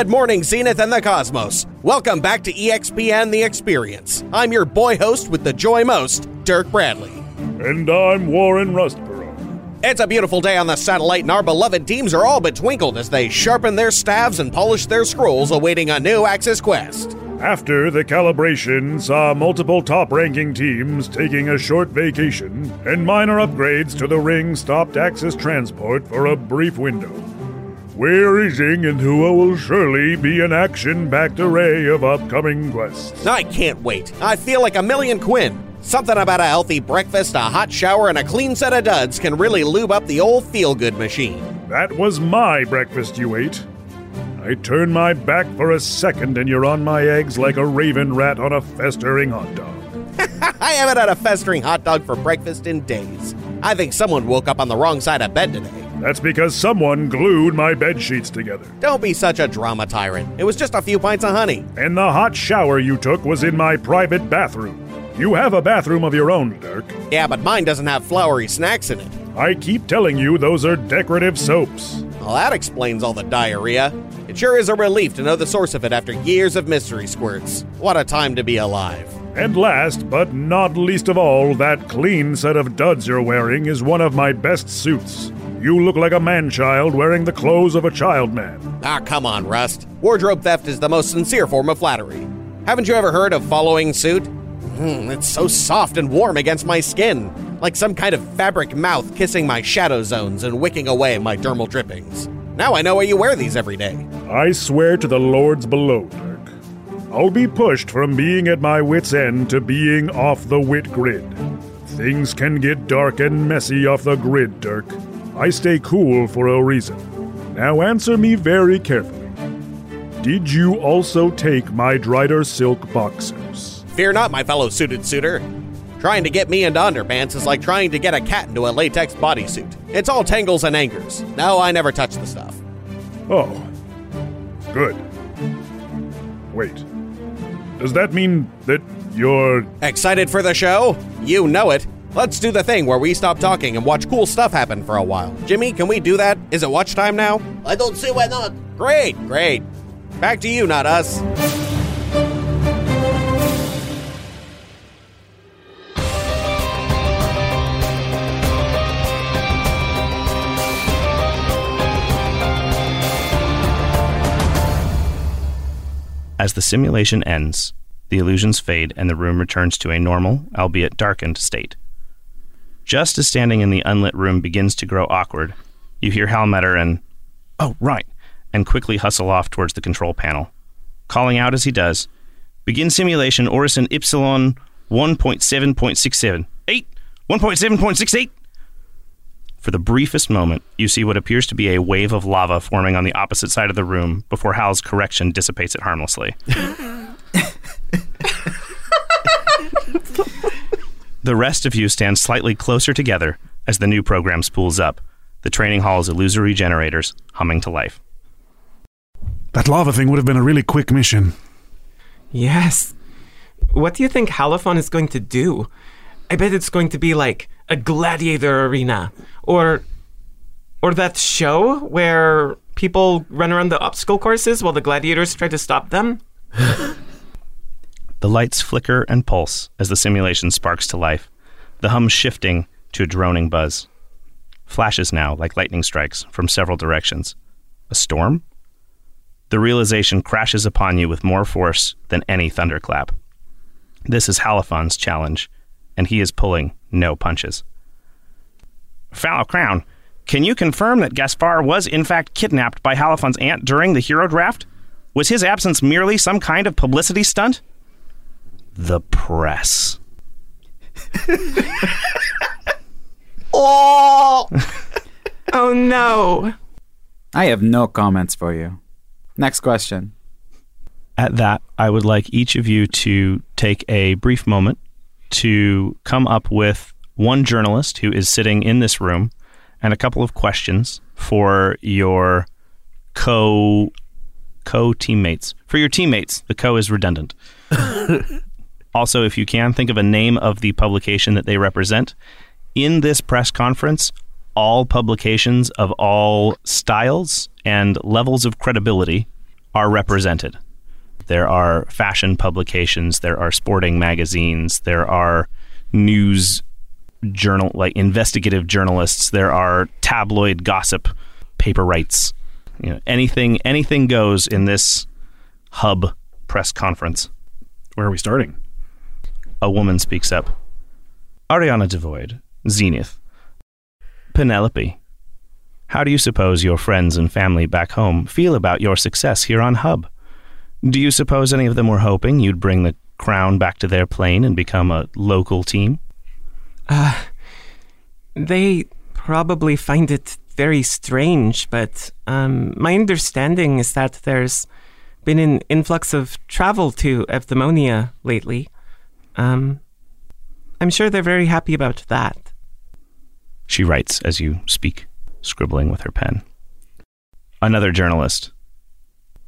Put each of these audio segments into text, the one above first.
Good morning, Zenith and the Cosmos. Welcome back to EXPN The Experience. I'm your boy host with the joy most, Dirk Bradley. And I'm Warren Rustborough. It's a beautiful day on the satellite, and our beloved teams are all betwinkled as they sharpen their staves and polish their scrolls, awaiting a new Axis quest. After the calibration saw multiple top ranking teams taking a short vacation, and minor upgrades to the ring stopped Axis transport for a brief window. We're easing into what will surely be an action packed array of upcoming quests. I can't wait. I feel like a million quinn. Something about a healthy breakfast, a hot shower, and a clean set of duds can really lube up the old feel good machine. That was my breakfast you ate. I turn my back for a second and you're on my eggs like a raven rat on a festering hot dog. I haven't had a festering hot dog for breakfast in days. I think someone woke up on the wrong side of bed today. That's because someone glued my bed sheets together. Don't be such a drama tyrant. It was just a few pints of honey. And the hot shower you took was in my private bathroom. You have a bathroom of your own, Dirk. Yeah, but mine doesn't have flowery snacks in it. I keep telling you those are decorative soaps. Well, that explains all the diarrhea. It sure is a relief to know the source of it after years of mystery squirts. What a time to be alive. And last, but not least of all, that clean set of duds you're wearing is one of my best suits. You look like a man child wearing the clothes of a child man. Ah, come on, Rust. Wardrobe theft is the most sincere form of flattery. Haven't you ever heard of following suit? Mm, it's so soft and warm against my skin, like some kind of fabric mouth kissing my shadow zones and wicking away my dermal drippings. Now I know why you wear these every day. I swear to the lords below, Dirk. I'll be pushed from being at my wits' end to being off the wit grid. Things can get dark and messy off the grid, Dirk. I stay cool for a reason. Now answer me very carefully. Did you also take my Drider silk boxers? Fear not, my fellow suited suitor. Trying to get me into underpants is like trying to get a cat into a latex bodysuit. It's all tangles and angers. No, I never touch the stuff. Oh. Good. Wait. Does that mean that you're. Excited for the show? You know it. Let's do the thing where we stop talking and watch cool stuff happen for a while. Jimmy, can we do that? Is it watch time now? I don't see why not. Great, great. Back to you, not us. As the simulation ends, the illusions fade and the room returns to a normal, albeit darkened, state. Just as standing in the unlit room begins to grow awkward, you hear Hal mutter and, Oh, right, and quickly hustle off towards the control panel. Calling out as he does, Begin simulation Orison Epsilon 1.7.67. 8! 1.7.68! For the briefest moment, you see what appears to be a wave of lava forming on the opposite side of the room before Hal's correction dissipates it harmlessly. the rest of you stand slightly closer together as the new program spools up, the training hall's illusory generators humming to life. That lava thing would have been a really quick mission. Yes. What do you think Halophon is going to do? I bet it's going to be like a gladiator arena or or that show where people run around the obstacle courses while the gladiators try to stop them. The lights flicker and pulse as the simulation sparks to life, the hum shifting to a droning buzz. Flashes now, like lightning strikes, from several directions. A storm? The realization crashes upon you with more force than any thunderclap. This is Haliphon's challenge, and he is pulling no punches. Fallow Crown, can you confirm that Gaspar was in fact kidnapped by Haliphon's aunt during the hero draft? Was his absence merely some kind of publicity stunt? The press. Oh oh no. I have no comments for you. Next question. At that, I would like each of you to take a brief moment to come up with one journalist who is sitting in this room and a couple of questions for your co co teammates. For your teammates, the co is redundant. also, if you can, think of a name of the publication that they represent. In this press conference, all publications of all styles and levels of credibility are represented. There are fashion publications, there are sporting magazines, there are news journal like investigative journalists, there are tabloid gossip paper rights. You know, anything anything goes in this hub press conference. Where are we starting? A woman speaks up. Ariana Devoid, Zenith. Penelope. How do you suppose your friends and family back home feel about your success here on Hub? Do you suppose any of them were hoping you'd bring the crown back to their plane and become a local team? Uh, they probably find it very strange, but um, my understanding is that there's been an influx of travel to Evdaimonia lately. Um, I'm sure they're very happy about that. She writes as you speak, scribbling with her pen. Another journalist.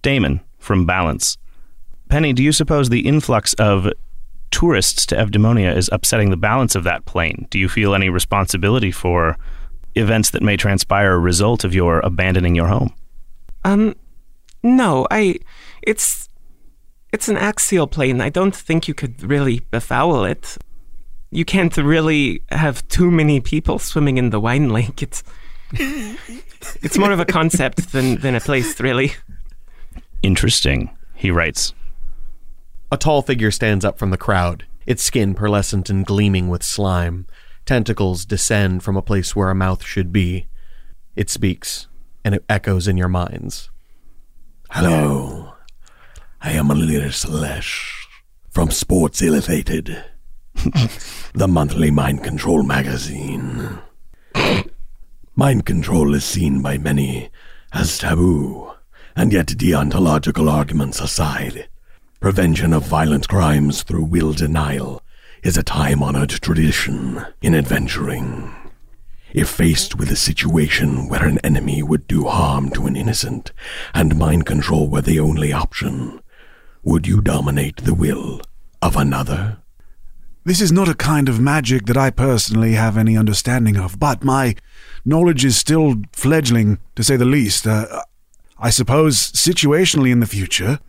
Damon from Balance. Penny, do you suppose the influx of tourists to Evdaimonia is upsetting the balance of that plane? Do you feel any responsibility for events that may transpire a result of your abandoning your home? Um, no, I. It's. It's an axial plane. I don't think you could really befoul it. You can't really have too many people swimming in the wine lake. It's. it's more of a concept than, than a place, really. Interesting, he writes. A tall figure stands up from the crowd, its skin pearlescent and gleaming with slime. Tentacles descend from a place where a mouth should be. It speaks, and it echoes in your minds. Hello, I am a Alir slash from Sports Illustrated, the monthly mind control magazine. Mind control is seen by many as taboo, and yet deontological arguments aside, prevention of violent crimes through will denial is a time honored tradition in adventuring. If faced with a situation where an enemy would do harm to an innocent and mind control were the only option, would you dominate the will of another? This is not a kind of magic that I personally have any understanding of, but my knowledge is still fledgling, to say the least. Uh, I suppose situationally in the future,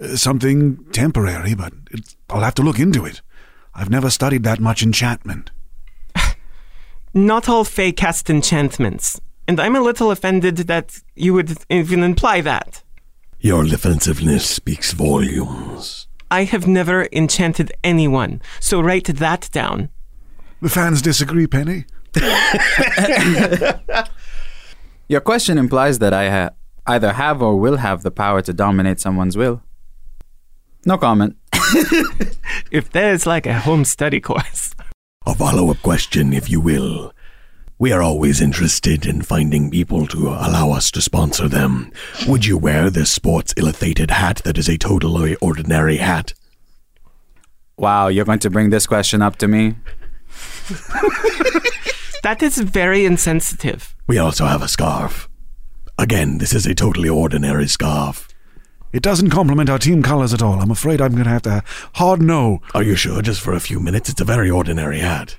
uh, something temporary, but it, I'll have to look into it. I've never studied that much enchantment. Not all Fae cast enchantments, and I'm a little offended that you would even imply that. Your defensiveness speaks volumes. I have never enchanted anyone, so write that down. The fans disagree, Penny. Your question implies that I ha- either have or will have the power to dominate someone's will. No comment. If there's like a home study course. A follow up question, if you will. We are always interested in finding people to allow us to sponsor them. Would you wear this Sports ill-fated hat that is a totally ordinary hat? Wow, you're going to bring this question up to me? That is very insensitive. We also have a scarf. Again, this is a totally ordinary scarf. It doesn't complement our team colors at all. I'm afraid I'm going to have to hard no. Are you sure? Just for a few minutes? It's a very ordinary hat.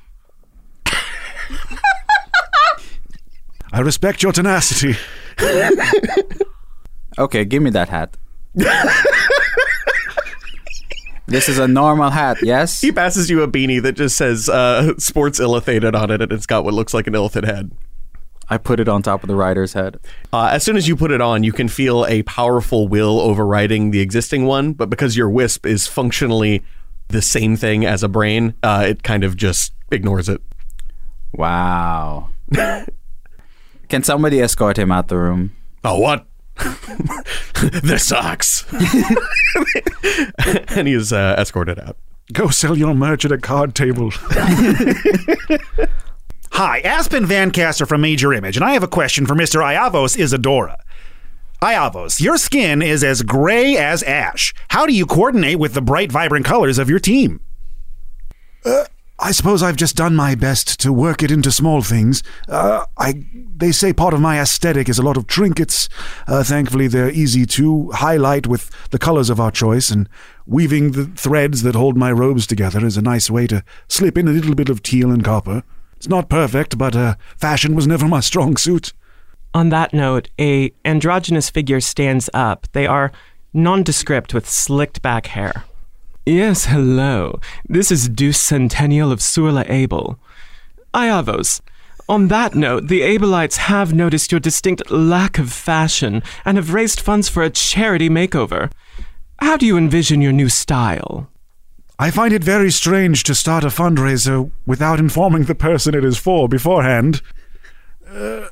I respect your tenacity. Okay, give me that hat. This is a normal hat, yes? He passes you a beanie that just says uh, Sports Illustrated on it, and it's got what looks like an elephant head. I put it on top of the rider's head. Uh, as soon as you put it on, you can feel a powerful will overriding the existing one, but because your wisp is functionally the same thing as a brain, uh, it kind of just ignores it. Wow. Can somebody escort him out the room? Oh, what? this sucks. and he is uh, escorted out. Go sell your merch at a card table. Hi, Aspen Vancaster from Major Image, and I have a question for Mr. Iavos Isadora. Iavos, your skin is as gray as ash. How do you coordinate with the bright, vibrant colors of your team? Uh, I suppose I've just done my best to work it into small things. Uh, I, they say part of my aesthetic is a lot of trinkets. Uh, thankfully, they're easy to highlight with the colors of our choice, and weaving the threads that hold my robes together is a nice way to slip in a little bit of teal and copper. It's not perfect, but uh, fashion was never my strong suit. On that note, a androgynous figure stands up. They are nondescript with slicked back hair. Yes, hello. This is Deuce Centennial of Surla Abel. Iavos, on that note, the Abelites have noticed your distinct lack of fashion and have raised funds for a charity makeover. How do you envision your new style? I find it very strange to start a fundraiser without informing the person it is for beforehand. Uh,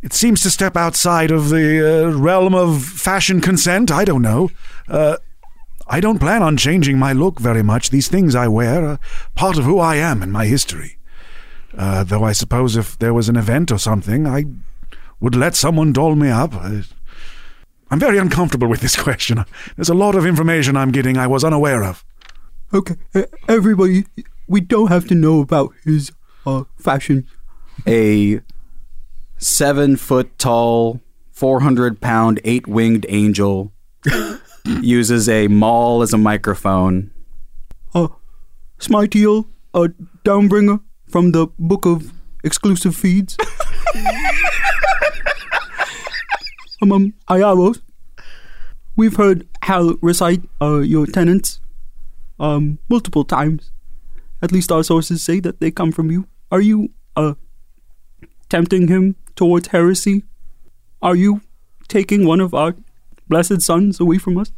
it seems to step outside of the uh, realm of fashion consent. I don't know. Uh, I don't plan on changing my look very much. These things I wear are part of who I am and my history. Uh, though I suppose if there was an event or something, I would let someone doll me up. I, I'm very uncomfortable with this question. There's a lot of information I'm getting I was unaware of. Okay, uh, everybody, we don't have to know about his uh, fashion. A seven foot tall, 400 pound, eight winged angel uses a maul as a microphone. Uh, Smiteal, a downbringer from the Book of Exclusive Feeds. um, Iavos, we've heard Hal recite uh, your tenants um, multiple times. At least our sources say that they come from you. Are you uh, tempting him towards heresy? Are you taking one of our blessed sons away from us?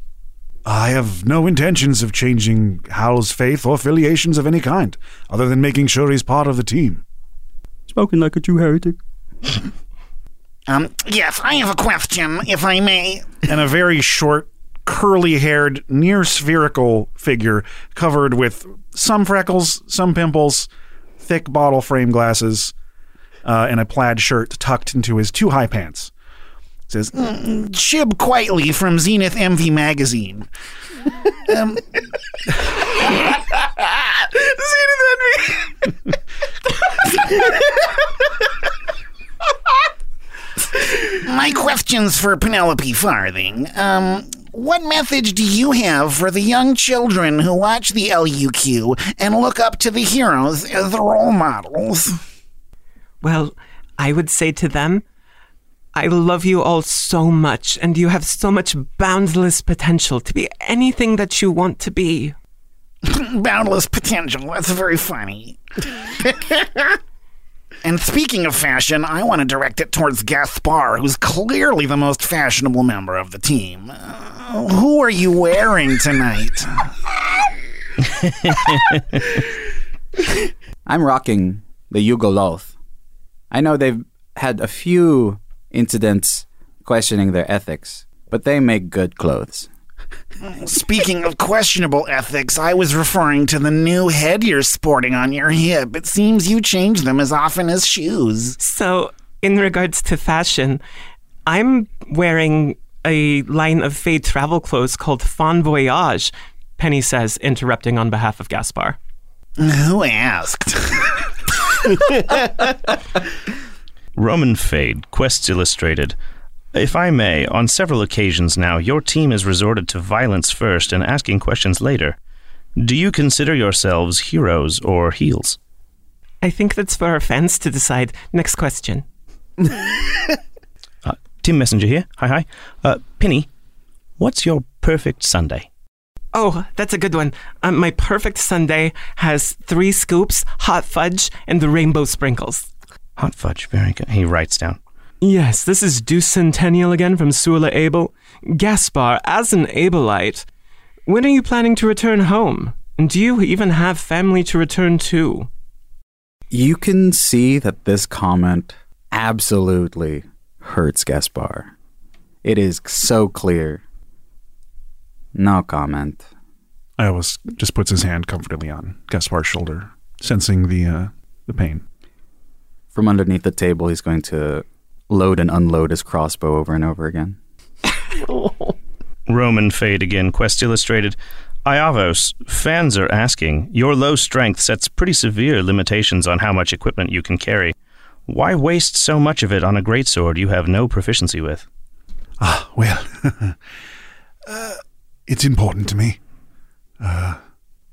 I have no intentions of changing Hal's faith or affiliations of any kind, other than making sure he's part of the team. Spoken like a true heretic. Um, yes, I have a question, if I may. And a very short, curly haired, near spherical figure covered with some freckles, some pimples, thick bottle frame glasses, uh, and a plaid shirt tucked into his two high pants. Says, Mm, Chip Quietly from Zenith Envy Magazine. Um, Zenith Envy. My question's for Penelope Farthing. Um, what message do you have for the young children who watch the LUQ and look up to the heroes as the role models? Well, I would say to them, I love you all so much, and you have so much boundless potential to be anything that you want to be. Boundless potential. That's very funny. and speaking of fashion, I want to direct it towards Gaspar, who's clearly the most fashionable member of the team. Uh, who are you wearing tonight? I'm rocking the Yugoloth. I know they've had a few incidents questioning their ethics, but they make good clothes. Speaking of questionable ethics, I was referring to the new head you're sporting on your hip. It seems you change them as often as shoes. So, in regards to fashion, I'm wearing a line of fade travel clothes called Fon Voyage, Penny says, interrupting on behalf of Gaspar. Who asked? Roman Fade, Quests Illustrated. If I may, on several occasions now, your team has resorted to violence first and asking questions later. Do you consider yourselves heroes or heels? I think that's for our fans to decide. Next question. Uh, Tim Messenger here. Hi, hi. Uh, Penny, what's your perfect Sunday? Oh, that's a good one. Um, my perfect Sunday has three scoops, hot fudge, and the rainbow sprinkles. Hot fudge, very good. He writes down. Yes, this is Deuce Centennial again from Sula Abel. Gaspar, as an Abelite, when are you planning to return home? And do you even have family to return to? You can see that this comment absolutely hurts Gaspar. It is so clear. No comment. Ios just puts his hand comfortably on Gaspar's shoulder, sensing the uh, the pain. From underneath the table, he's going to load and unload his crossbow over and over again. Roman fade again. Quest illustrated. Iavos, fans are asking, your low strength sets pretty severe limitations on how much equipment you can carry. Why waste so much of it on a greatsword you have no proficiency with? Ah, well, uh, it's important to me. Uh,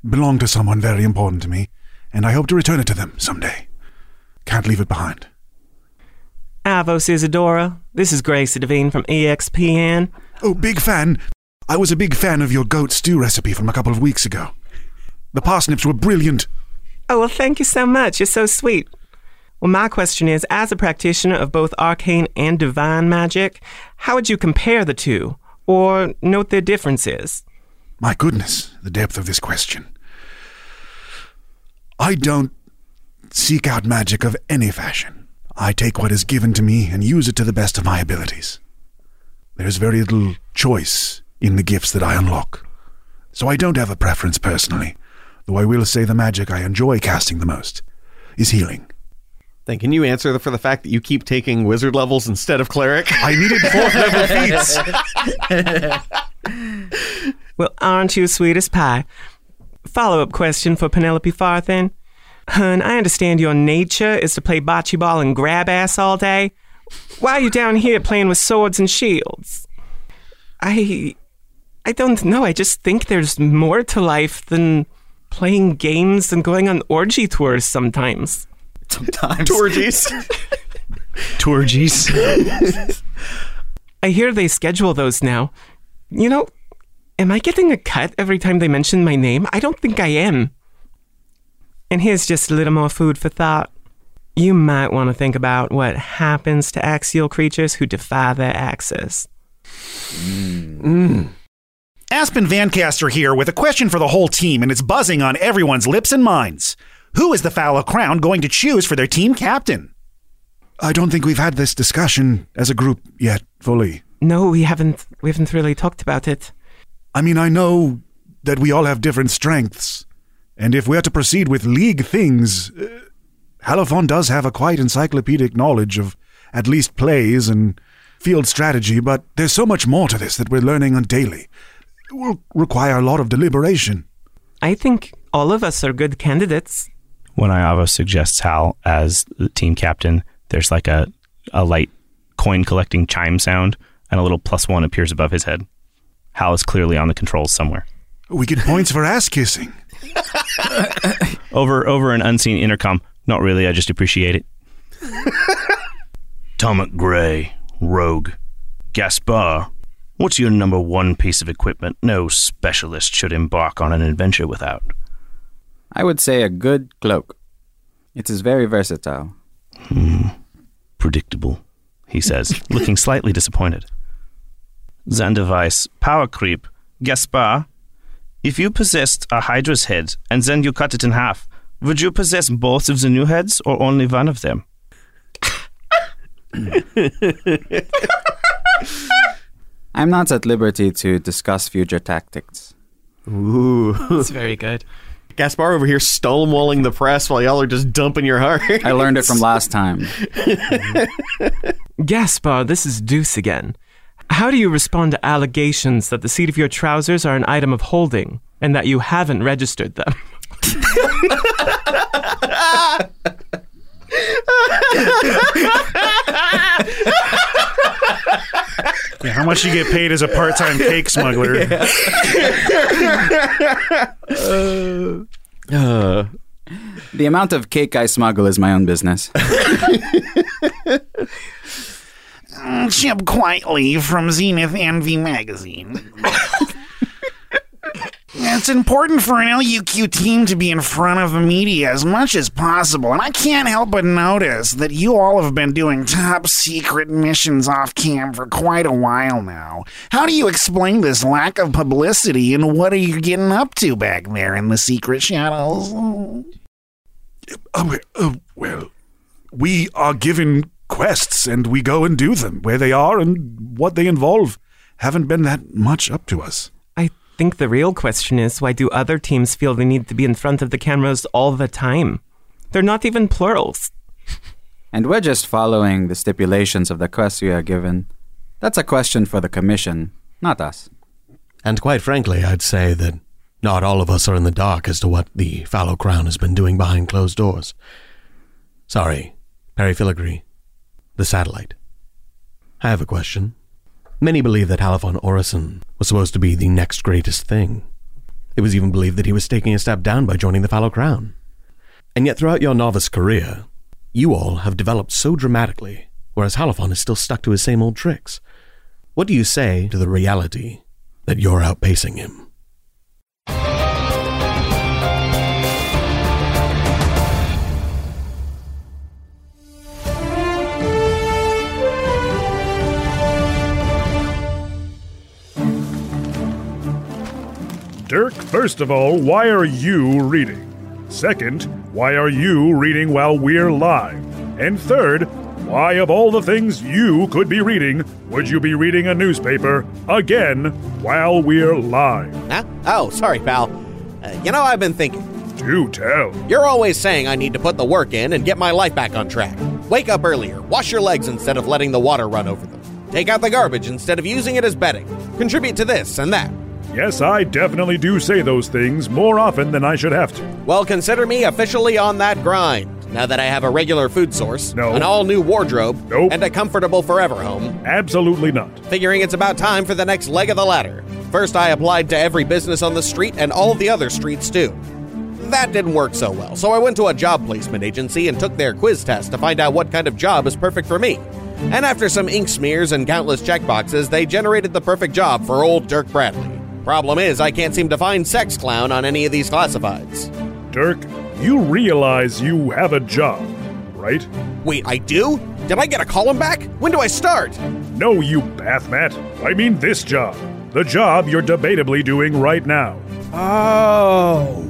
belonged to someone very important to me, and I hope to return it to them someday. Can't leave it behind. Avos Isadora, this is Grace Devine from EXPN. Oh, big fan. I was a big fan of your goat stew recipe from a couple of weeks ago. The parsnips were brilliant. Oh, well, thank you so much. You're so sweet. Well, my question is as a practitioner of both arcane and divine magic, how would you compare the two or note their differences? My goodness, the depth of this question. I don't seek out magic of any fashion. I take what is given to me and use it to the best of my abilities. There's very little choice in the gifts that I unlock. So I don't have a preference personally, though I will say the magic I enjoy casting the most is healing. Then can you answer for the fact that you keep taking wizard levels instead of cleric? I needed fourth level feats. Well, aren't you sweet as pie? Follow up question for Penelope Farthin. Hun, I understand your nature is to play bocce ball and grab ass all day. Why are you down here playing with swords and shields? I. I don't know. I just think there's more to life than playing games and going on orgy tours sometimes. Sometimes. Orgies. Tourgies. I hear they schedule those now. You know, am I getting a cut every time they mention my name? I don't think I am. And here's just a little more food for thought. You might want to think about what happens to axial creatures who defy their axis. Mm. Aspen Vancaster here with a question for the whole team, and it's buzzing on everyone's lips and minds. Who is the Fallow Crown going to choose for their team captain? I don't think we've had this discussion as a group yet, fully. No, we haven't. We haven't really talked about it. I mean, I know that we all have different strengths, and if we are to proceed with league things, uh, Halifon does have a quite encyclopedic knowledge of at least plays and field strategy, but there's so much more to this that we're learning on daily. It will require a lot of deliberation. I think all of us are good candidates. when Iavo suggests Hal as the team captain, there's like a, a light coin collecting chime sound, and a little plus one appears above his head. Hal is clearly on the controls somewhere. We get points for ass kissing. Over over an unseen intercom. Not really, I just appreciate it. Tomek Gray, Rogue. Gaspar, what's your number one piece of equipment no specialist should embark on an adventure without? I would say a good cloak. It is very versatile. Hmm. Predictable, he says, looking slightly disappointed. Zandevice, power creep. Gaspar, if you possessed a Hydra's head and then you cut it in half, would you possess both of the new heads or only one of them? I'm not at liberty to discuss future tactics. Ooh. It's very good. Gaspar over here stonewalling the press while y'all are just dumping your heart. I learned it from last time. Gaspar, this is Deuce again. How do you respond to allegations that the seat of your trousers are an item of holding and that you haven't registered them? Yeah, how much you get paid as a part-time cake smuggler? Uh, The amount of cake I smuggle is my own business. Chip Quietly from Zenith Envy magazine. it's important for an LUQ team to be in front of the media as much as possible, and I can't help but notice that you all have been doing top secret missions off cam for quite a while now. How do you explain this lack of publicity, and what are you getting up to back there in the secret shadows? Uh, well, we are given quests and we go and do them. Where they are and what they involve haven't been that much up to us. I think the real question is why do other teams feel they need to be in front of the cameras all the time? They're not even plurals. And we're just following the stipulations of the quests we are given. That's a question for the Commission, not us. And quite frankly, I'd say that not all of us are in the dark as to what the Fallow Crown has been doing behind closed doors. Sorry, Perry Filigree, the satellite. I have a question. Many believe that Halifon Orison was supposed to be the next greatest thing. It was even believed that he was taking a step down by joining the Fallow Crown. And yet, throughout your novice career, you all have developed so dramatically, whereas Halifon is still stuck to his same old tricks. What do you say to the reality that you're outpacing him? Dirk, first of all, why are you reading? Second, why are you reading while we're live? And third, why, of all the things you could be reading, would you be reading a newspaper again while we're live? Huh? Oh, sorry, pal. Uh, you know, I've been thinking. Do tell. You're always saying I need to put the work in and get my life back on track. Wake up earlier, wash your legs instead of letting the water run over them. Take out the garbage instead of using it as bedding. Contribute to this and that. Yes, I definitely do say those things more often than I should have to. Well, consider me officially on that grind. Now that I have a regular food source, No. an all new wardrobe, Nope. and a comfortable forever home, Absolutely not. figuring it's about time for the next leg of the ladder. First, I applied to every business on the street and all the other streets, too. That didn't work so well, so I went to a job placement agency and took their quiz test to find out what kind of job is perfect for me. And after some ink smears and countless checkboxes, they generated the perfect job for old Dirk Bradley. Problem is, I can't seem to find Sex Clown on any of these classifieds. Dirk, you realize you have a job, right? Wait, I do? Did I get a column back? When do I start? No, you bathmat. I mean this job. The job you're debatably doing right now. Oh.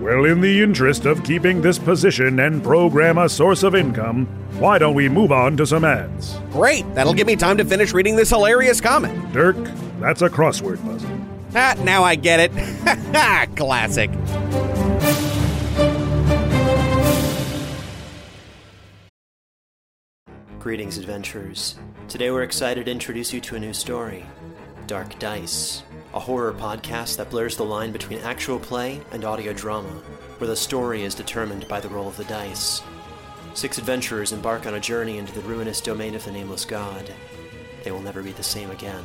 Well, in the interest of keeping this position and program a source of income, why don't we move on to some ads? Great, that'll give me time to finish reading this hilarious comic. Dirk, that's a crossword puzzle. Ah, now I get it. Classic. Greetings, adventurers. Today we're excited to introduce you to a new story Dark Dice, a horror podcast that blurs the line between actual play and audio drama, where the story is determined by the roll of the dice. Six adventurers embark on a journey into the ruinous domain of the Nameless God. They will never be the same again.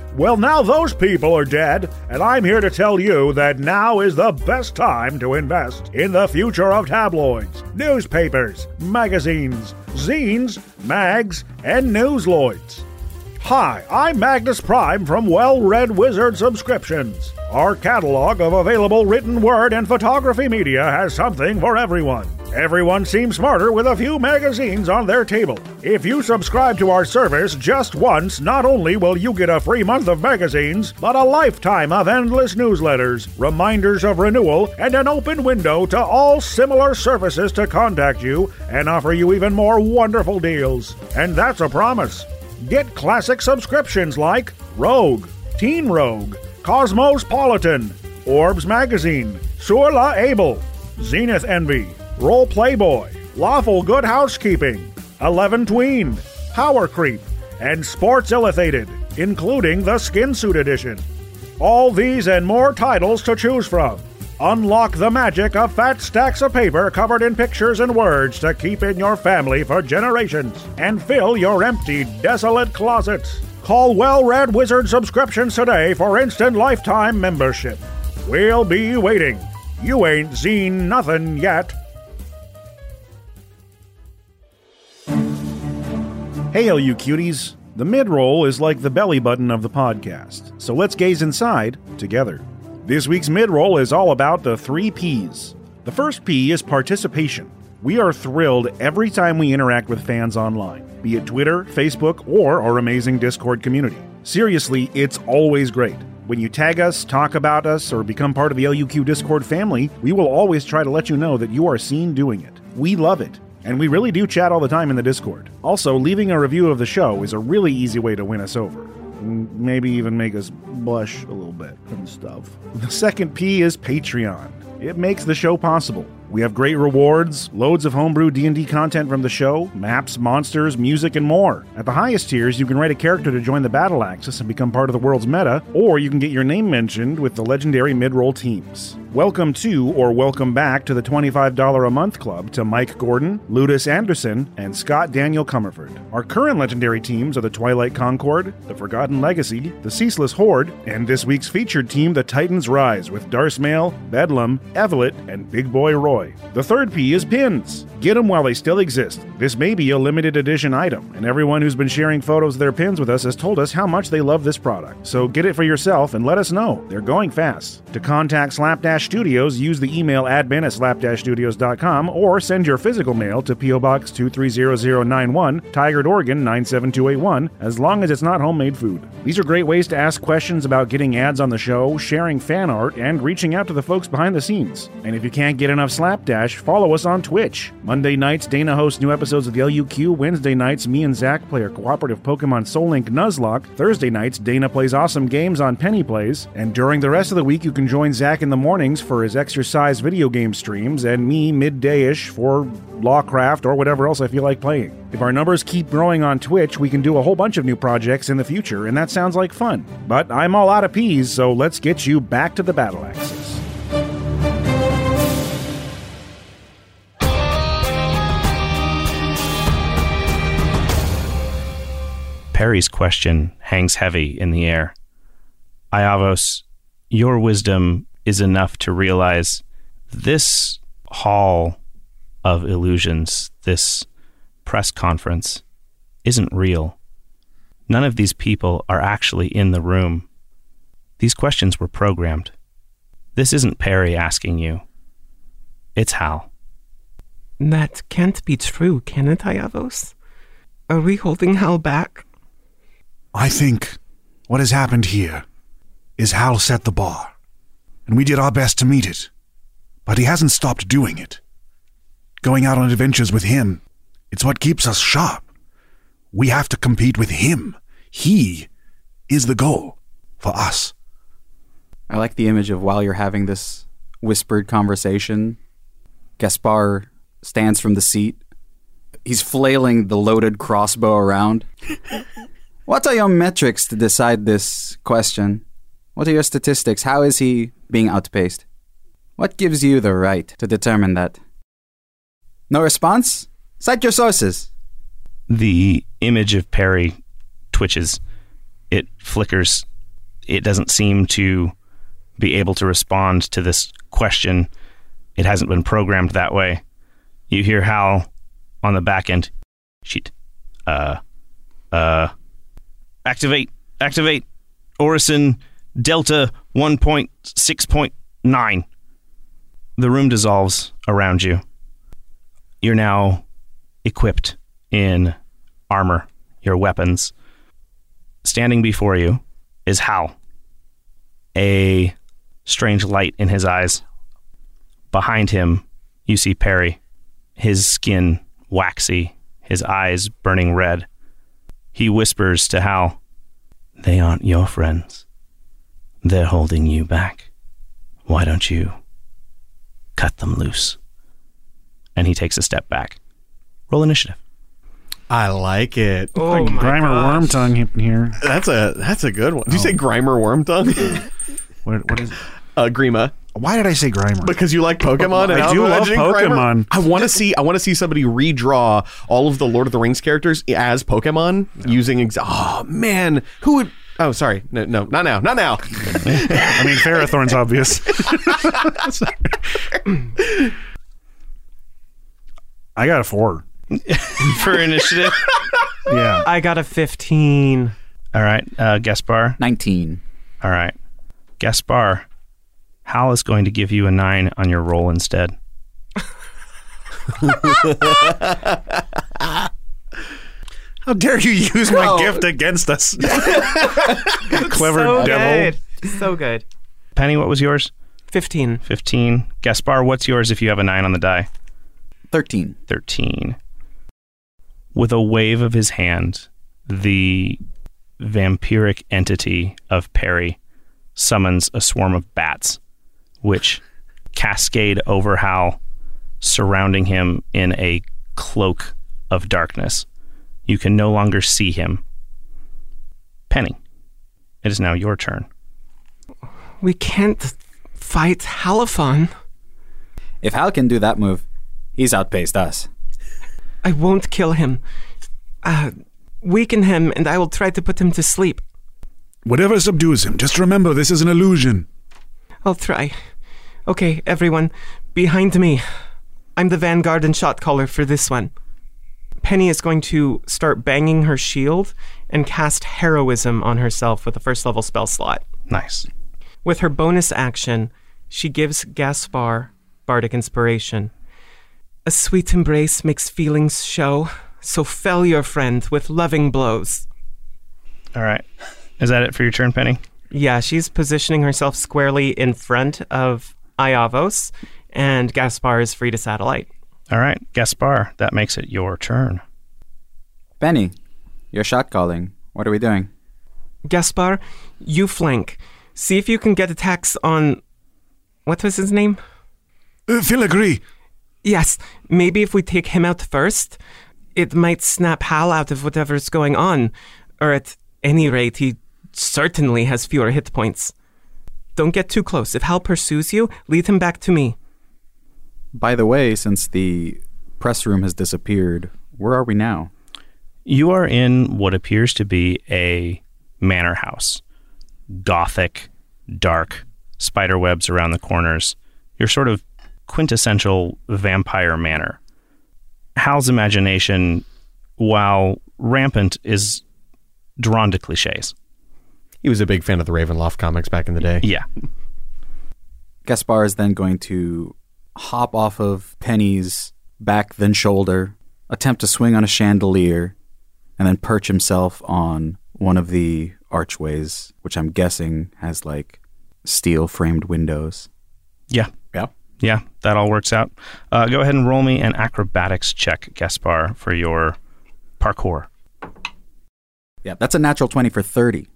Well, now those people are dead, and I'm here to tell you that now is the best time to invest in the future of tabloids, newspapers, magazines, zines, mags, and newsloids. Hi, I'm Magnus Prime from Well Read Wizard Subscriptions. Our catalog of available written word and photography media has something for everyone. Everyone seems smarter with a few magazines on their table. If you subscribe to our service just once, not only will you get a free month of magazines, but a lifetime of endless newsletters, reminders of renewal, and an open window to all similar services to contact you and offer you even more wonderful deals. And that's a promise. Get classic subscriptions like Rogue, Teen Rogue, Cosmos Politan, Orbs Magazine, Sur La Able, Zenith Envy, Role Playboy, Lawful Good Housekeeping, Eleven Tween, Power Creep, and Sports Illustrated, including the Skin Suit Edition. All these and more titles to choose from. Unlock the magic of fat stacks of paper covered in pictures and words to keep in your family for generations and fill your empty, desolate closets. Call Well Read Wizard subscriptions today for instant lifetime membership. We'll be waiting. You ain't seen nothing yet. Hail, you cuties! The mid roll is like the belly button of the podcast, so let's gaze inside together. This week's mid roll is all about the three P's. The first P is participation. We are thrilled every time we interact with fans online, be it Twitter, Facebook, or our amazing Discord community. Seriously, it's always great. When you tag us, talk about us, or become part of the LUQ Discord family, we will always try to let you know that you are seen doing it. We love it. And we really do chat all the time in the Discord. Also, leaving a review of the show is a really easy way to win us over. Maybe even make us blush a little bit and stuff. The second P is Patreon. It makes the show possible. We have great rewards, loads of homebrew D&D content from the show, maps, monsters, music, and more. At the highest tiers, you can write a character to join the Battle Axis and become part of the world's meta, or you can get your name mentioned with the legendary mid-roll teams. Welcome to, or welcome back to the $25 a month club to Mike Gordon, Ludus Anderson, and Scott Daniel Comerford. Our current legendary teams are the Twilight Concord, the Forgotten Legacy, the Ceaseless Horde, and this week's featured team, the Titans Rise, with Darsmail, Bedlam, Evelyn, and Big Boy Roy. The third P is pins. Get them while they still exist. This may be a limited edition item, and everyone who's been sharing photos of their pins with us has told us how much they love this product. So get it for yourself and let us know. They're going fast. To contact Slapdash Studios, use the email admin at slapdashstudios.com or send your physical mail to P.O. Box 230091, Tigard, Oregon 97281, as long as it's not homemade food. These are great ways to ask questions about getting ads on the show, sharing fan art, and reaching out to the folks behind the scenes. And if you can't get enough Slapdash, follow us on Twitch. Monday nights, Dana hosts new episodes of the LUQ. Wednesday nights, me and Zach play our cooperative Pokemon Soul Link Nuzlocke. Thursday nights, Dana plays awesome games on Penny Plays. And during the rest of the week, you can join Zach in the mornings for his exercise video game streams and me midday-ish for Lawcraft or whatever else I feel like playing. If our numbers keep growing on Twitch, we can do a whole bunch of new projects in the future, and that sounds like fun. But I'm all out of peas, so let's get you back to the battle axis. Perry's question hangs heavy in the air. Iavos, your wisdom is enough to realize this hall of illusions, this press conference, isn't real. None of these people are actually in the room. These questions were programmed. This isn't Perry asking you. It's Hal. That can't be true, can it, Iavos? Are we holding Hal back? I think what has happened here is Hal set the bar, and we did our best to meet it. But he hasn't stopped doing it. Going out on adventures with him, it's what keeps us sharp. We have to compete with him. He is the goal for us. I like the image of while you're having this whispered conversation, Gaspar stands from the seat. He's flailing the loaded crossbow around. what are your metrics to decide this question? What are your statistics? How is he being outpaced? What gives you the right to determine that? No response? Cite your sources. The image of Perry twitches. It flickers. It doesn't seem to be able to respond to this question. It hasn't been programmed that way. You hear Hal on the back end. Shit. Uh. Uh. Activate. Activate. Orison Delta 1.6.9. The room dissolves around you. You're now equipped in armor, your weapons. Standing before you is Hal, a strange light in his eyes. Behind him, you see Perry, his skin waxy, his eyes burning red. He whispers to Hal, They aren't your friends. They're holding you back. Why don't you cut them loose. And he takes a step back. Roll initiative. I like it. Oh my Grimer gosh. Wormtongue in here. That's a that's a good one. Did you say Grimer Wormtongue? What, what is? it? uh, Grima. Why did I say Grimer? Because you like Pokemon and I do love Legend Grimer? Pokemon. I want to see. I want to see somebody redraw all of the Lord of the Rings characters as Pokemon using. Ex- oh man, who would? Oh, sorry. No, no, not now. Not now. I mean, Ferrothorn's obvious. I got a four. For initiative. Yeah. I got a 15. All right. Uh, Gaspar. 19. All right. Gaspar. Hal is going to give you a nine on your roll instead. How dare you use my gift against us? Clever so devil. good. So good. Penny, what was yours? 15. 15. Gaspar, what's yours if you have a nine on the die? 13. 13. With a wave of his hand, the vampiric entity of Perry summons a swarm of bats, which cascade over Hal, surrounding him in a cloak of darkness. You can no longer see him. Penny, it is now your turn. We can't fight Halifon. If Hal can do that move, he's outpaced us. I won't kill him. Uh, weaken him, and I will try to put him to sleep. Whatever subdues him, just remember this is an illusion. I'll try. Okay, everyone, behind me. I'm the vanguard and shot caller for this one. Penny is going to start banging her shield and cast heroism on herself with a first level spell slot. Nice. With her bonus action, she gives Gaspar bardic inspiration. A sweet embrace makes feelings show, so fell your friend with loving blows. All right. Is that it for your turn, Penny? Yeah, she's positioning herself squarely in front of Iavos, and Gaspar is free to satellite. All right, Gaspar, that makes it your turn. Penny, you're shot calling. What are we doing? Gaspar, you flank. See if you can get attacks on. What was his name? Uh, Filigree, Yes, maybe if we take him out first, it might snap Hal out of whatever's going on. Or at any rate, he certainly has fewer hit points. Don't get too close. If Hal pursues you, lead him back to me. By the way, since the press room has disappeared, where are we now? You are in what appears to be a manor house. Gothic, dark, spider webs around the corners. Your sort of quintessential vampire manor. Hal's imagination, while rampant, is drawn to cliches. He was a big fan of the Ravenloft comics back in the day. Yeah. Gaspar is then going to hop off of Penny's back, then shoulder, attempt to swing on a chandelier, and then perch himself on one of the archways, which I'm guessing has like steel framed windows. Yeah. Yeah. Yeah, that all works out. Uh, go ahead and roll me an acrobatics check, Gaspar, for your parkour. Yeah, that's a natural 20 for 30.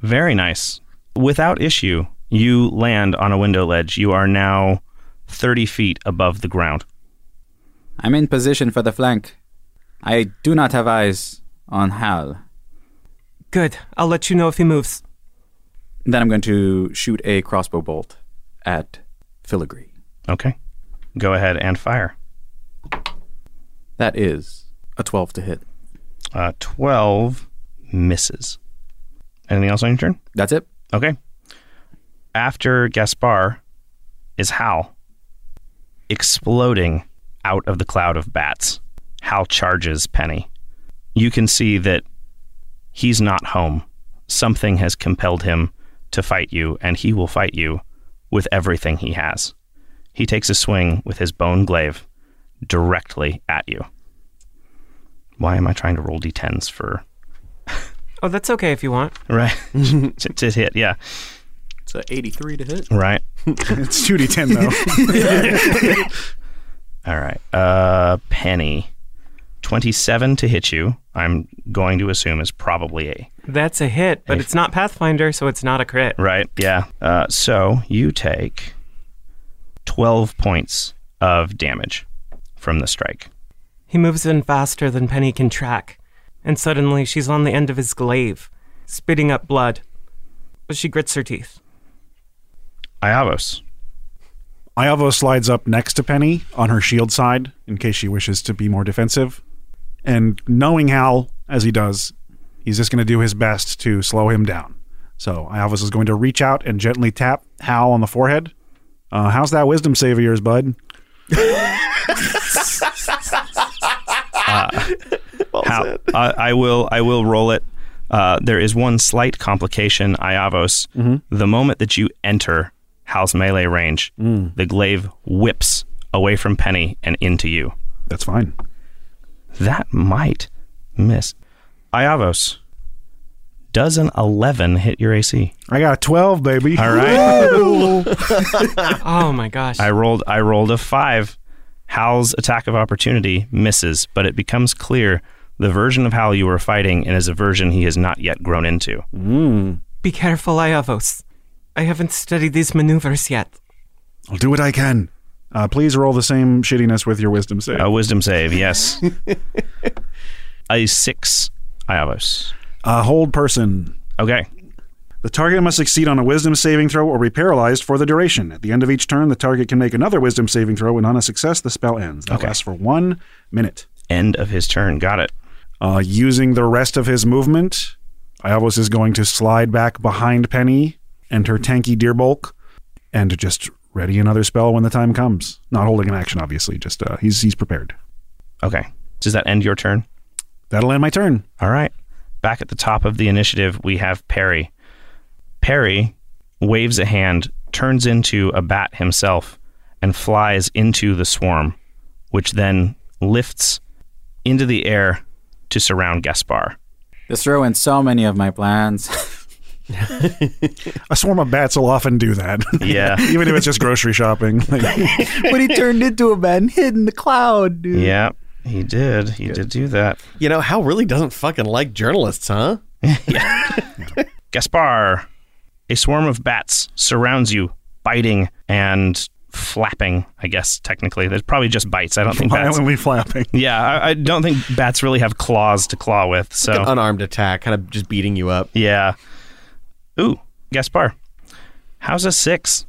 Very nice. Without issue, you land on a window ledge. You are now 30 feet above the ground. I'm in position for the flank. I do not have eyes on Hal. Good. I'll let you know if he moves. Then I'm going to shoot a crossbow bolt at Filigree. Okay. Go ahead and fire. That is a 12 to hit. Uh, 12 misses. Anything else on your turn? That's it. Okay. After Gaspar is Hal exploding out of the cloud of bats. Hal charges Penny. You can see that he's not home. Something has compelled him to fight you, and he will fight you with everything he has. He takes a swing with his bone glaive directly at you. Why am I trying to roll d10s for Oh, that's okay if you want. right to, to hit? Yeah, It's a 83 to hit. right. it's 2d10 though. All right. Uh, Penny, 27 to hit you. I'm going to assume is probably a That's a hit, but Hey. it's not Pathfinder, so it's not a crit. right. Yeah. Uh, so you take 12 points of damage from the strike. He moves in faster than Penny can track, and suddenly she's on the end of his glaive, spitting up blood. But she grits her teeth. Iavos. Iavo slides up next to Penny on her shield side in case she wishes to be more defensive. And knowing Hal, as he does, he's just going to do his best to slow him down. So Iavos is going to reach out and gently tap Hal on the forehead. Uh, how's that wisdom save of yours, bud? Hal, I, I will. I will roll it. Uh, there is one slight complication, Iavos. The moment that you enter Hal's melee range, the glaive whips away from Penny and into you. That's fine. That might miss. Iavos, does an 11 hit your AC? I got a 12, baby. All right. Oh my gosh. I rolled I rolled a 5. Hal's attack of opportunity misses, but it becomes clear the version of Hal you were fighting and is a version he has not yet grown into. Be careful, Iavos. I haven't studied these maneuvers yet. I'll do what I can. Uh, please roll the same shittiness with your wisdom save. A wisdom save, yes. a 6 Iavos. A hold person. Okay. The target must succeed on a wisdom saving throw or be paralyzed for the duration. At the end of each turn, the target can make another wisdom saving throw, and on a success, the spell ends. That Okay. lasts for one minute. End of his turn. Got it. Uh, using the rest of his movement, Iavos is going to slide back behind Penny and her tanky deerbulk and just ready another spell when the time comes. Not holding an action, obviously. Just uh, he's he's prepared. Okay. Does that end your turn? That'll end my turn. All right. Back at the top of the initiative, we have Perry. Perry waves a hand, turns into a bat himself, and flies into the swarm, which then lifts into the air to surround Gaspar. This ruined so many of my plans. A swarm of bats will often do that. Yeah. Even if it's just grocery shopping. But he turned into a man hid in the cloud, dude. yeah, he did. He did do that. You know, Hal really doesn't fucking like journalists, huh? Yeah. Gaspar, a swarm of bats surrounds you, biting and flapping, I guess, technically. There's probably just bites. I don't think bats. violently flapping. Yeah, I, I don't think bats really have claws to claw with. So An unarmed attack, kind of just beating you up. Yeah. Ooh, Gaspar. How's a six?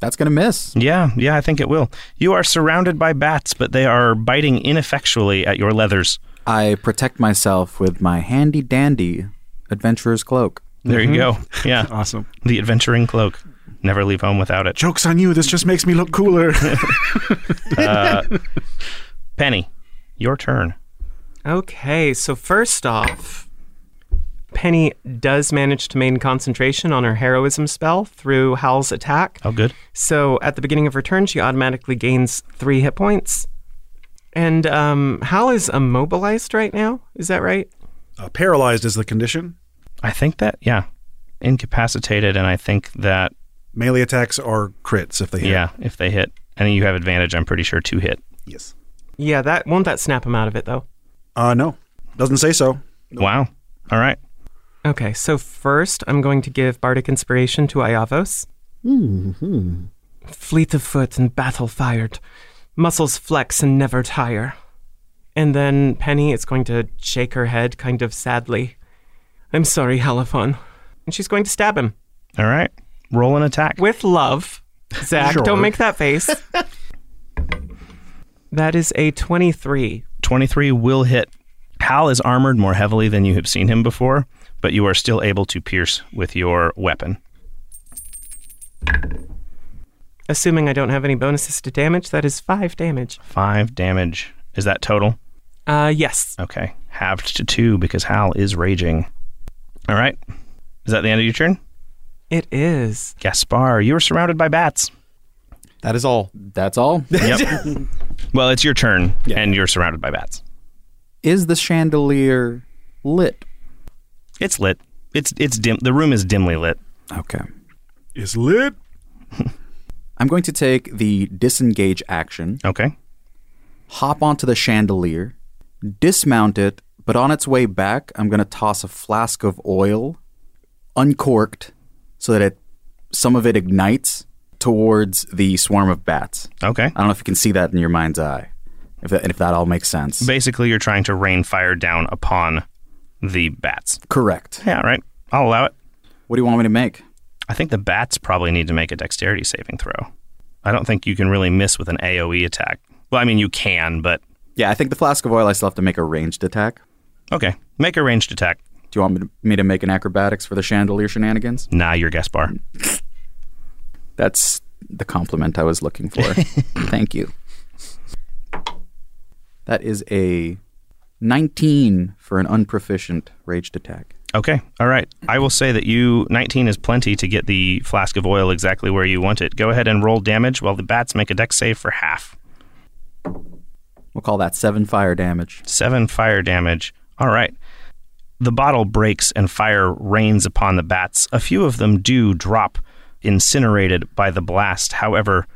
That's going to miss. Yeah, yeah, I think it will. You are surrounded by bats, but they are biting ineffectually at your leathers. I protect myself with my handy dandy adventurer's cloak. There you mm-hmm. go. Yeah, Awesome. the adventuring cloak. Never leave home without it. Joke's on you. This just makes me look cooler. Penny, your turn. Okay, so first off, Penny does manage to maintain concentration on her heroism spell through Hal's attack. Oh, good. So at the beginning of her turn, she automatically gains three hit points. And um, Hal is immobilized right now. Is that right? uh, paralyzed is the condition. I think that, yeah, incapacitated, and I think that, Melee attacks are crits if they hit. yeah, if they hit, and you have advantage, I'm pretty sure to hit. Yes. Yeah, that won't that snap him out of it though. Uh, no. Doesn't say so. Wow. All right. Okay, so first I'm going to give Bardic Inspiration to Iavos. Fleet of foot and battle fired, muscles flex and never tire. And then Penny is going to shake her head kind of sadly. I'm sorry, Halifon. And she's going to stab him All right. Roll an attack. with love. Zach, Sure. don't make that face. that is a 23. 23 will hit. Hal is armored more heavily than you have seen him before, but you are still able to pierce with your weapon. Assuming I don't have any bonuses to damage, that is 5 damage. Five damage. Is that total? Uh, yes. Okay. Halved to two because Hal is raging. All right. Is that the end of your turn? It is. Gaspar, you are surrounded by bats. That is all. That's all. Yep. well, it's your turn, and you're surrounded by bats. Is the chandelier lit? It's lit. It's it's dim. The room is dimly lit. Okay. It's lit. I'm going to take the disengage action, Okay. hop onto the chandelier, dismount it, but on its way back, I'm going to toss a flask of oil, uncorked, so that it some of it ignites, towards the swarm of bats. Okay. I don't know if you can see that in your mind's eye. If that, if that all makes sense. Basically, you're trying to rain fire down upon the bats. Correct. Yeah, right. I'll allow it. What do you want me to make? I think the bats probably need to make a dexterity saving throw. I don't think you can really miss with an AoE attack. Well, I mean, you can, but Yeah, I think the flask of oil, I still have to make a ranged attack. okay. Make a ranged attack. Do you want me to, me to make an acrobatics for the chandelier shenanigans? Nah, your guess bar. That's the compliment I was looking for. Thank you. That is a 19 for an unproficient ranged attack. Okay. All right. I will say that you 19 is plenty to get the flask of oil exactly where you want it. Go ahead and roll damage while the bats make a dex save for half. We'll call that seven fire damage. Seven fire damage. All right. The bottle breaks and fire rains upon the bats. A few of them do drop incinerated by the blast. However,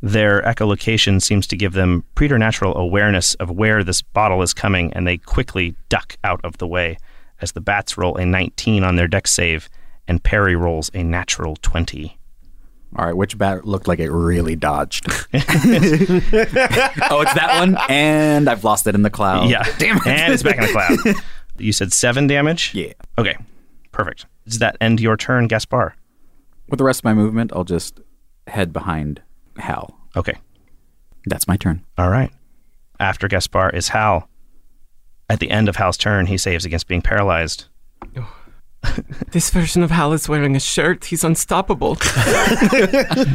their echolocation seems to give them preternatural awareness of where this bottle is coming, and they quickly duck out of the way as the bats roll a 19 on their dex save and Perry rolls a natural 20. All right, which bat looked like it really dodged? oh, it's that one, and I've lost it in the cloud. Yeah. damn it! And it's back in the cloud. you said seven damage? Yeah. Okay, perfect. Does that end your turn, Gaspar? With the rest of my movement, I'll just head behind Hal. Okay. That's my turn. All right. After Gaspar is Hal. At the end of Hal's turn, he saves against being paralyzed. This version of Hal is wearing a shirt. He's unstoppable.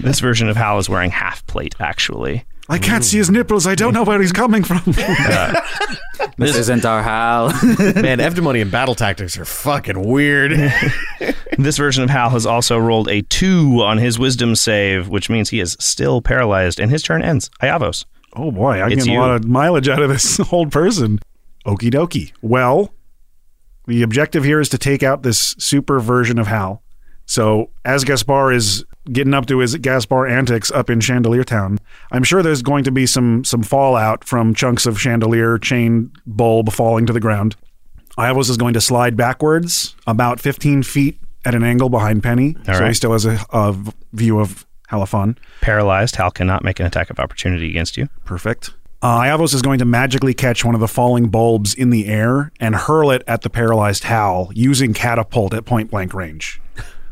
this version of Hal is wearing half plate, actually. I can't see his nipples. I don't know where he's coming from. This isn't our Hal. Man, Evdemonian battle tactics are fucking weird. This version of Hal has also rolled a two on his wisdom save, which means he is still paralyzed, and his turn ends. Iavos. oh boy, I It's get a lot of mileage out of this old person. Okie dokie. Well, the objective here is to take out this super version of Hal. So as Gaspar is getting up to his Gaspar antics up in Chandelier Town, I'm sure there's going to be some some fallout from chunks of chandelier chain bulb falling to the ground. Iavos is going to slide backwards about 15 feet at an angle behind Penny, All so he still has a view of Halifon. Paralyzed, Hal cannot make an attack of opportunity against you. Perfect. Uh, Iavos is going to magically catch one of the falling bulbs in the air and hurl it at the paralyzed Hal using catapult at point blank range.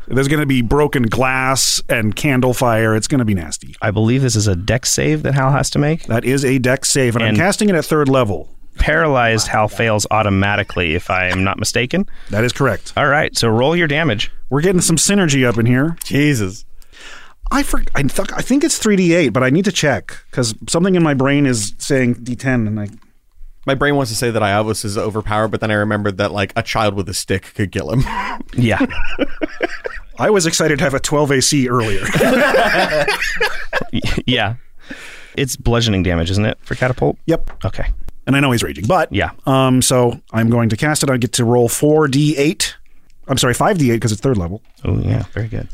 There's going to be broken glass and candle fire. It's going to be nasty. I believe this is a dex save that Hal has to make. That is a dex save, and, I'm casting it at third level. Paralyzed, Hal fails automatically, if I am not mistaken. That is correct. All right, so roll your damage. We're getting some synergy up in here. Jesus. I for, I, th- I think it's 3d8, but I need to check because something in my brain is saying d10, and I My brain wants to say that Iavos is overpowered, but then I remembered that like a child with a stick could kill him. Yeah. I was excited to have a 12 AC earlier. yeah. It's bludgeoning damage, isn't it, for catapult? yep, Okay. and I know he's raging, but Yeah. Um, so I'm going to cast it. I get to roll four d8. I'm sorry, five d8 because it's third level. Oh, yeah. Very good.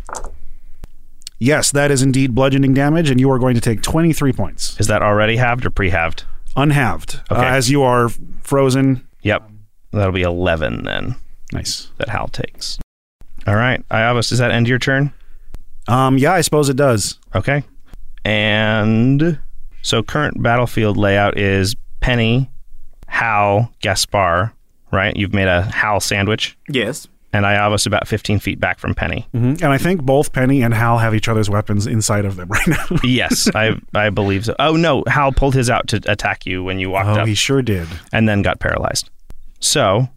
Yes, that is indeed bludgeoning damage, and you are going to take 23 points, Is that already halved or pre-halved? Unhalved, uh, Okay. as you are frozen. Yep. That'll be 11 then Nice. that Hal takes. All right. Iavos, does that end your turn? Um, yeah, I suppose it does. Okay. And so current battlefield layout is Penny, Hal, Gaspar, right? You've made a Hal sandwich, Yes. And Iavos about 15 feet back from Penny. Mhm. And I think both Penny and Hal have each other's weapons inside of them right now. yes, I I believe so. Oh no, Hal pulled his out to attack you when you walked oh, up, he sure did. and then got paralyzed. So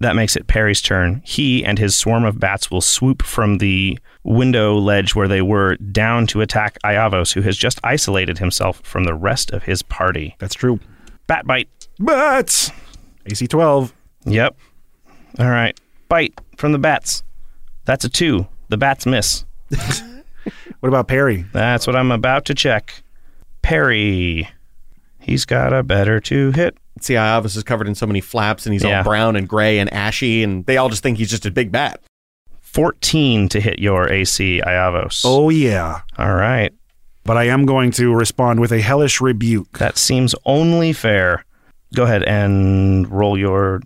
that makes it Perry's turn. He and his swarm of bats will swoop from the window ledge where they were down to attack Iavos, who has just isolated himself from the rest of his party. That's true. Bat bite. But AC 12. Yep. All right. Bite from the bats. That's a two. The bats miss. What about Perry? That's what I'm about to check. Perry. He's got a better to hit. See, Iavos is covered in so many flaps, and he's Yeah. all brown and gray and ashy, and they all just think he's just a big bat. 14 to hit your AC, Iavos. Oh, yeah. All right. But I am going to respond with a hellish rebuke. That seems only fair. Go ahead and roll your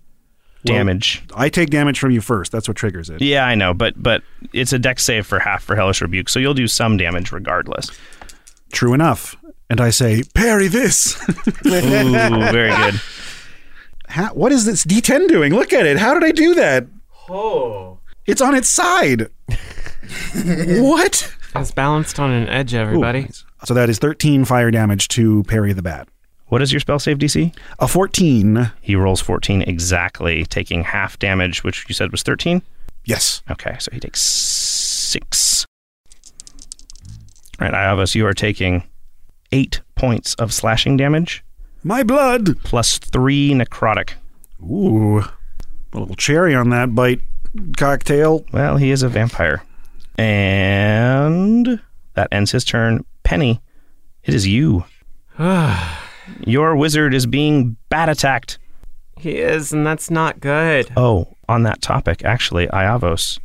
damage. I take damage from you first. That's what triggers it. Yeah, I know, but but it's a dex save for half for Hellish Rebuke, so you'll do some damage regardless. True enough. And I say, parry this. Ooh, very good. How, what is this D10 doing? Look at it. How did I do that? Oh. It's on its side. what? It's balanced on an edge, everybody. So that is 13 fire damage to parry the bat. What is your spell save DC? A 14. He rolls 14 exactly, taking half damage, which you said was 13? Yes. Okay, so he takes six. All right, Iavos, you are taking eight points of slashing damage My blood. plus three necrotic. Ooh. A little cherry on that bite cocktail. Well, he is a vampire. And that ends his turn. Penny, it is you. Your wizard is being bat attacked. he is, and that's not good. Oh, on that topic, actually, Iavos,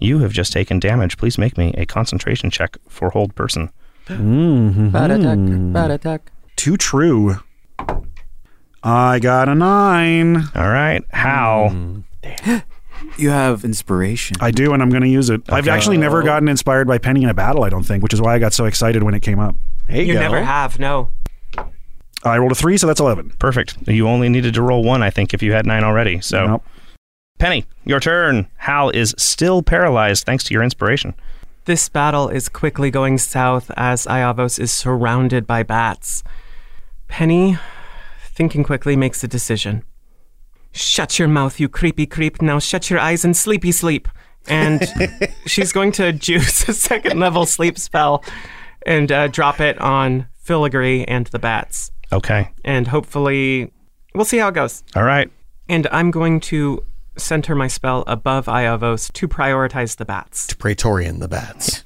you have just taken damage. Please make me a concentration check for hold person. Mm-hmm. Bad attack. Bad attack. Too true. I got a nine. All right, Hal. You have inspiration. I do, and I'm going to use it. I've actually never gotten inspired by Penny in a battle, I don't think, which is why I got so excited when it came up. There you, You go. never have, no. I rolled a three, so that's 11. Perfect. You only needed to roll one, I think, if you had nine already. So, Nope. Penny, your turn. Hal is still paralyzed thanks to your inspiration. This battle is quickly going south as Iavos is surrounded by bats. Penny, thinking quickly, makes a decision. Shut your mouth, you creepy creep. Now shut your eyes and sleepy sleep. And she's going to juice a second level sleep spell and uh, drop it on Filigree and the bats. Okay. And hopefully, we'll see how it goes. All right. And I'm going to center my spell above Iavos to prioritize the bats. To Praetorian the bats.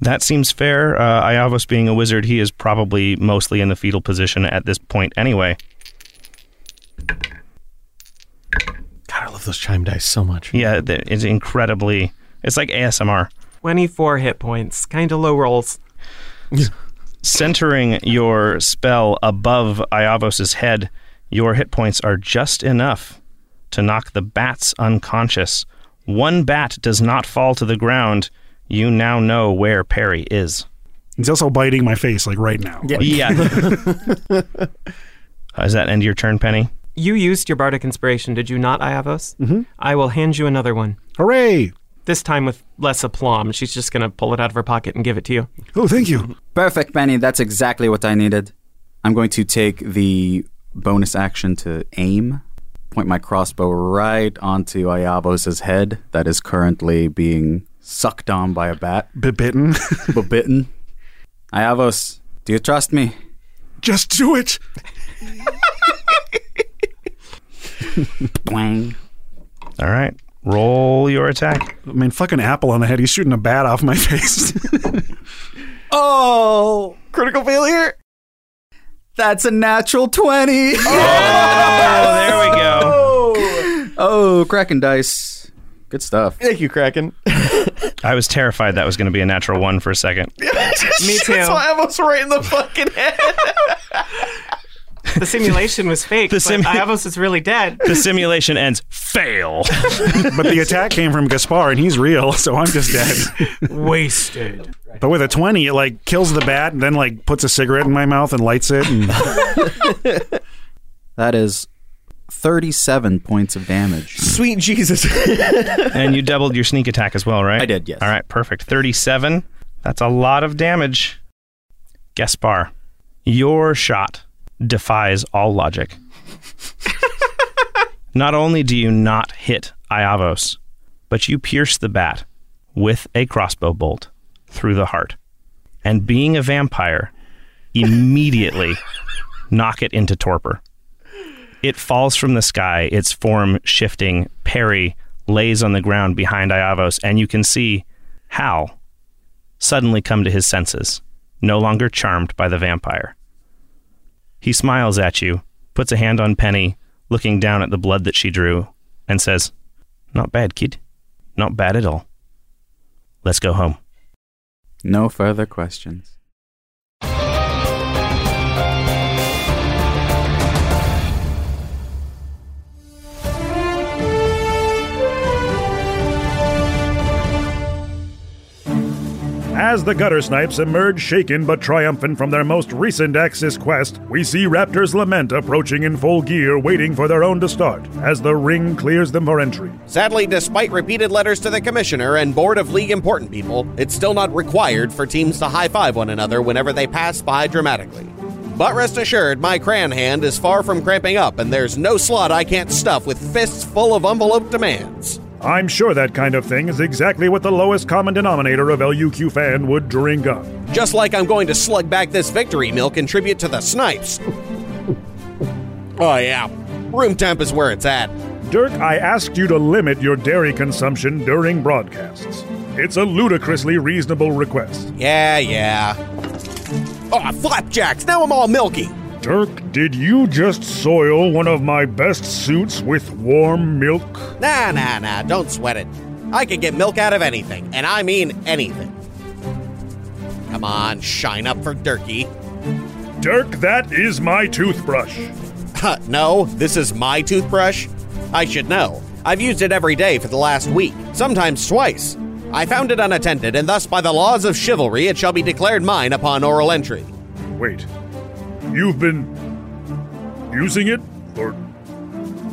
That seems fair. Uh, Iavos being a wizard, he is probably mostly in the fetal position at this point anyway. God, I love those chime dice so much. Yeah, it's incredibly. It's like ASMR. 24 hit points, kind of low rolls. Centering your spell above Iavos' head, your hit points are just enough to knock the bats unconscious. One bat does not fall to the ground. You now know where Perry is. He's also biting my face, like right now. Yeah. Uh, Does that end your turn, Penny? You used your bardic inspiration, did you not, Iavos? Mm-hmm. I will hand you another one. Hooray! This time with less aplomb. She's just going to pull it out of her pocket and give it to you. Oh, thank you. Perfect, Penny. That's exactly what I needed. I'm going to take the bonus action to aim, point my crossbow right onto Iavos' head that is currently being sucked on by a bat, Bit bitten. but bitten. Iavos, do you trust me? Just do it. Bwang. All right. Roll your attack. I mean, fucking apple on the head. He's shooting a bat off my face. Oh, critical failure. That's a natural 20. Oh, there we go. Oh, oh, Kraken dice. Good stuff. Thank you, Kraken. I was terrified that was going to be a natural one for a second. Me too. That's why I was right in the fucking head. The simulation was fake, The but simu- Iavos is really dead. The simulation ends. Fail. but the attack came from Gaspar, and he's real, so I'm just dead. Wasted. But with a 20, it like kills the bat and then like puts a cigarette in my mouth and lights it. And That is 37 points of damage. Sweet Jesus. and you doubled your sneak attack as well, right? I did, yes. All right, perfect. 37. That's a lot of damage. Gaspar, your shot defies all logic. not only do you not hit Iavos, but you pierce the bat with a crossbow bolt through the heart. And being a vampire, immediately knock it into torpor. It falls from the sky, its form shifting. Perry lays on the ground behind Iavos, and you can see Hal suddenly come to his senses, no longer charmed by the vampire. He smiles at you, puts a hand on Penny, looking down at the blood that she drew, and says, Not bad, kid. Not bad at all. Let's go home. No further questions. As the gutter snipes emerge shaken but triumphant from their most recent Axis quest, we see Raptors Lament approaching in full gear, waiting for their own to start, as the ring clears them for entry. Sadly, despite repeated letters to the Commissioner and Board of League Important People, it's still not required for teams to high five one another whenever they pass by dramatically. But rest assured, my crayon hand is far from cramping up, and there's no slot I can't stuff with fists full of envelope demands. I'm sure that kind of thing is exactly what the lowest common denominator of LUQ fan would drink up. Just like I'm going to slug back this victory milk and tribute to the snipes. oh, yeah. Room temp is where it's at. Dirk, I asked you to limit your dairy consumption during broadcasts. It's a ludicrously reasonable request. Yeah, yeah. Oh, flapjacks! Now I'm all milky! Dirk, did you just soil one of my best suits with warm milk? Nah, nah, nah, don't sweat it. I can get milk out of anything, and I mean anything. Come on, shine up for Durkee. Dirk, that is my toothbrush. Huh, no, this is my toothbrush. I should know. I've used it every day for the last week, sometimes twice. I found it unattended, and thus, by the laws of chivalry, it shall be declared mine upon oral entry. Wait, you've been using it for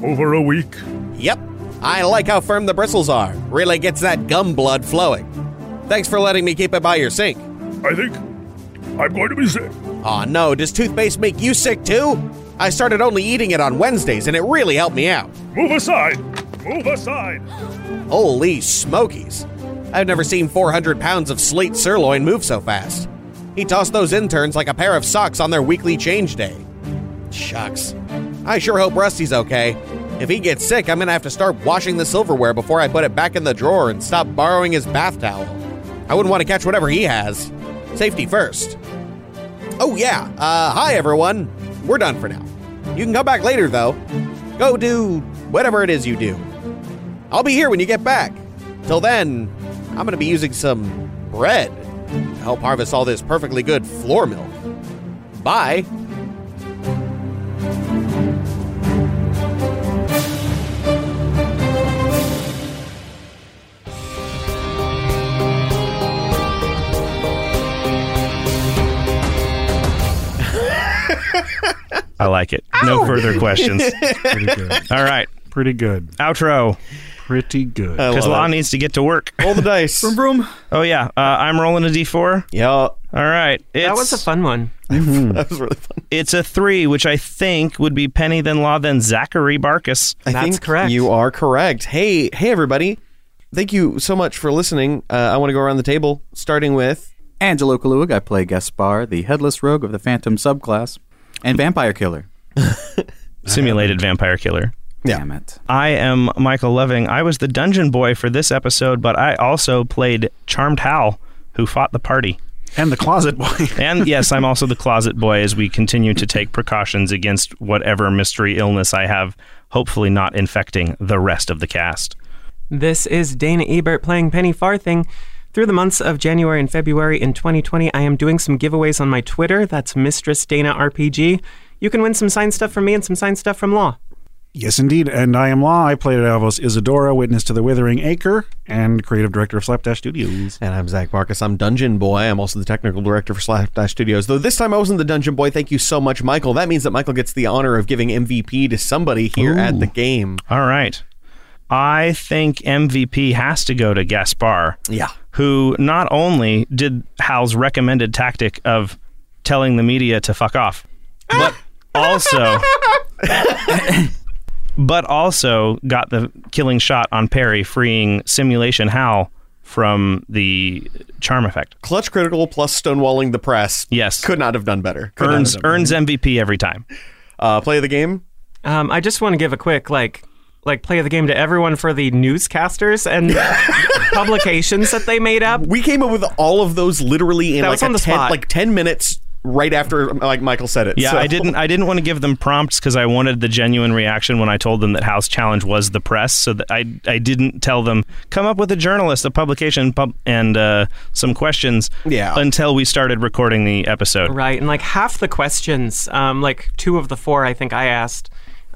over a week? Yep. I like how firm the bristles are. Really gets that gum blood flowing. Thanks for letting me keep it by your sink. I think I'm going to be sick. Aw, oh, no. Does toothpaste make you sick too? I started only eating it on Wednesdays, and it really helped me out. Move aside! Move aside! Holy smokies. I've never seen 400 pounds of slate sirloin move so fast. He tossed those interns like a pair of socks on their weekly change day. Shucks. I sure hope Rusty's okay. If he gets sick, I'm gonna have to start washing the silverware before I put it back in the drawer and stop borrowing his bath towel. I wouldn't want to catch whatever he has. Safety first. Oh, yeah. Uh, hi, everyone. We're done for now. You can come back later, though. Go do whatever it is you do. I'll be here when you get back. Till then, I'm gonna be using some bread to help harvest all this perfectly good floor milk. Bye. I like it. No further questions. Pretty good. All right. Pretty good. Outro. Pretty good. Because Law needs to get to work. Roll the dice. Vroom vroom. Oh, yeah. Uh, I'm rolling a d4. Yeah. All right. It's, That was a fun one. That was really fun. It's a three, which I think would be Penny, then Law, then Zachary Marcus. I That's think correct. You are correct. Hey, hey, everybody. Thank you so much for listening. Uh, I want to go around the table, starting with. Angelo Kaluig, I play Gaspar, the headless rogue of the Phantom subclass, and Vampire Killer. Simulated vampire killer. Yeah. Damn it. I am Michael Loving. I was the dungeon boy for this episode, but I also played Charmed Hal, who fought the party. And the closet boy. And yes, I'm also the closet boy as we continue to take precautions against whatever mystery illness I have, hopefully not infecting the rest of the cast. This is Dana Ebert playing Penny Farthing. Through the months of January and February in 2020, I am doing some giveaways on my Twitter. That's Mistress Dana RPG. You can win some signed stuff from me and some signed stuff from Law. Yes, indeed. And I am Law. I played at Alvos Isadora, Witness to the Withering Acre, and creative director of Slapdash Studios. And I'm Zach Marcus. I'm Dungeon Boy. I'm also the technical director for Slapdash Studios. Though this time I wasn't the Dungeon Boy. Thank you so much, Michael. That means that Michael gets the honor of giving MVP to somebody here at the game. All right. I think MVP has to go to Gaspar, Yeah. who not only did Hal's recommended tactic of telling the media to fuck off, ah! but also but also got the killing shot on Perry, freeing Simulation Hal from the charm effect. Clutch critical plus stonewalling the press. Yes. Could not have done better. Could Earns done earns MVP every time. Uh, play of the game. Um, I just want to give a quick like like play of the game to everyone for the newscasters and publications that they made up. We came up with all of those literally in That like was on a the 10, spot. like 10 minutes right after like Michael said it. Yeah, So- I didn't. I didn't want to give them prompts because I wanted the genuine reaction when I told them that House Challenge was the press. So that I I didn't tell them come up with a journalist, a publication, pub, and uh, some questions. Yeah. Until we started recording the episode. Right, and like half the questions, um, like two of the four I think I asked,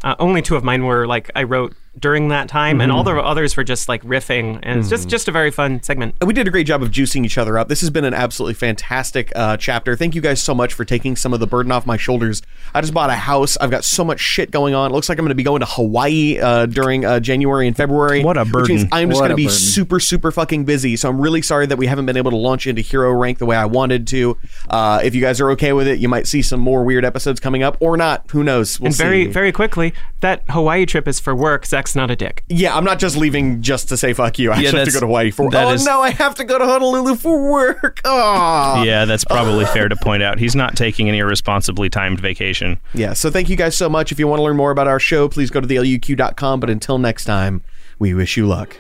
uh, only two of mine were like I wrote during that time, and all the others were just like riffing, and it's just just a very fun segment. And we did a great job of juicing each other up. This has been an absolutely fantastic uh, chapter. Thank you guys so much for taking some of the burden off my shoulders. I just bought a house. I've got so much shit going on. It looks like I'm going to be going to Hawaii uh, during uh, January and February. What a Which means burden. I'm just going to be burden. super, super fucking busy. So I'm really sorry that we haven't been able to launch into hero rank the way I wanted to. Uh, if you guys are okay with it, you might see some more weird episodes coming up or not. Who knows? We'll and very see. very quickly, that Hawaii trip is for work. Zach's not a dick. Yeah, I'm not just leaving just to say fuck you. I Yeah, actually have to go to Hawaii for Oh is- no, I have to go to Honolulu for work. Oh. Yeah, that's probably fair to point out. He's not taking an irresponsibly timed vacation. Yeah, so thank you guys so much. If you want to learn more about our show, please go to theluq.com. But until next time, we wish you luck.